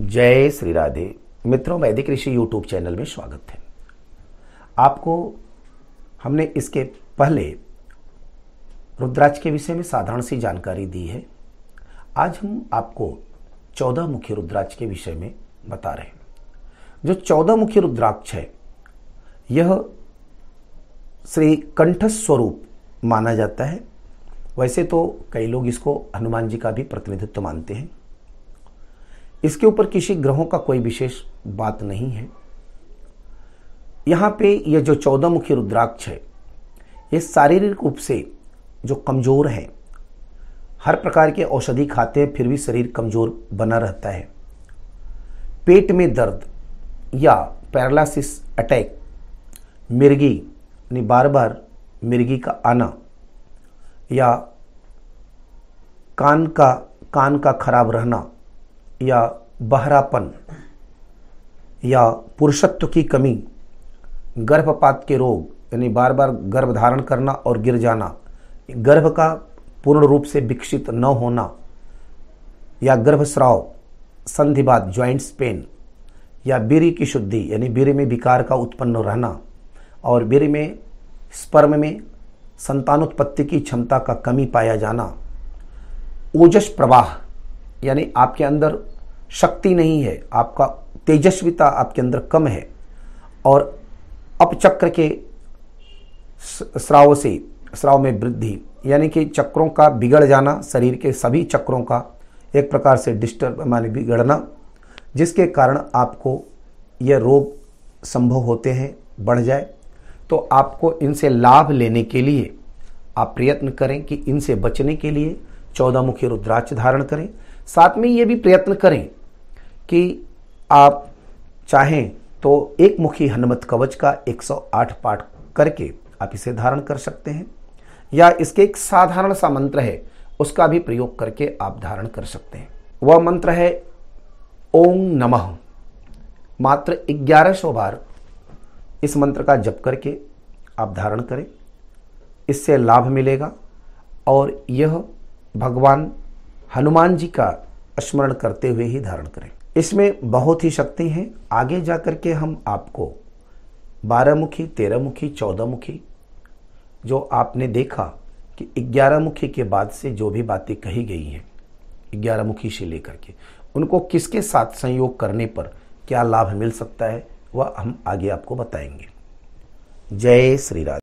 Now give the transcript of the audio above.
जय श्री राधे। मित्रों, वैदिक ऋषि यूट्यूब चैनल में स्वागत है। आपको हमने इसके पहले रुद्राक्ष के विषय में साधारण सी जानकारी दी है। आज हम आपको चौदह मुखी रुद्राक्ष के विषय में बता रहे हैं। जो चौदह मुखी रुद्राक्ष है, यह श्री कंठ स्वरूप माना जाता है। वैसे तो कई लोग इसको हनुमान जी का भी प्रतिनिधित्व मानते हैं। इसके ऊपर किसी ग्रहों का कोई विशेष बात नहीं है। यहाँ पे यह जो चौदह मुखी रुद्राक्ष है, ये शारीरिक रूप से जो कमज़ोर है, हर प्रकार के औषधि खाते हैं, फिर भी शरीर कमज़ोर बना रहता है। पेट में दर्द या पैरालिसिस अटैक, मिर्गी, यानी बार बार मिर्गी का आना या कान का कान का खराब रहना या बहरापन या पुरुषत्व की कमी, गर्भपात के रोग, यानी बार बार गर्भ धारण करना और गिर जाना, गर्भ का पूर्ण रूप से विकसित न होना या गर्भस्राव संधिवाद ज्वाइंट्स पेन या बीरी की शुद्धि, यानी बीरी में विकार का उत्पन्न रहना और बीरी में स्पर्म में संतानोत्पत्ति की क्षमता का कमी पाया जाना। ओजस प्रवाह यानी आपके अंदर शक्ति नहीं है, आपका तेजस्विता आपके अंदर कम है। और अपचक्र के स्राव से, स्राव में वृद्धि, यानी कि चक्रों का बिगड़ जाना, शरीर के सभी चक्रों का एक प्रकार से डिस्टर्ब माने बिगड़ना, जिसके कारण आपको यह रोग संभव होते हैं, बढ़ जाए। तो आपको इनसे लाभ लेने के लिए आप प्रयत्न करें कि इनसे बचने के लिए चौदह मुखी रुद्राक्ष धारण करें। साथ में ये भी प्रयत्न करें कि आप चाहें तो एक मुखी हनुमत कवच का 108 पाठ करके आप इसे धारण कर सकते हैं, या इसके एक साधारण सा मंत्र है, उसका भी प्रयोग करके आप धारण कर सकते हैं। वह मंत्र है, ओम नमः। मात्र 1100 बार इस मंत्र का जप करके आप धारण करें। इससे लाभ मिलेगा और यह भगवान, हनुमान जी का स्मरण करते हुए ही धारण करें। इसमें बहुत ही शक्ति है। आगे जाकर के हम आपको बारह मुखी तेरह मुखी चौदह मुखी जो आपने देखा कि ग्यारह मुखी के बाद से जो भी बातें कही गई हैं ग्यारह मुखी से लेकर के, उनको किसके साथ संयोग करने पर क्या लाभ मिल सकता है, वह हम आगे आपको बताएँगे। जय श्री राधे।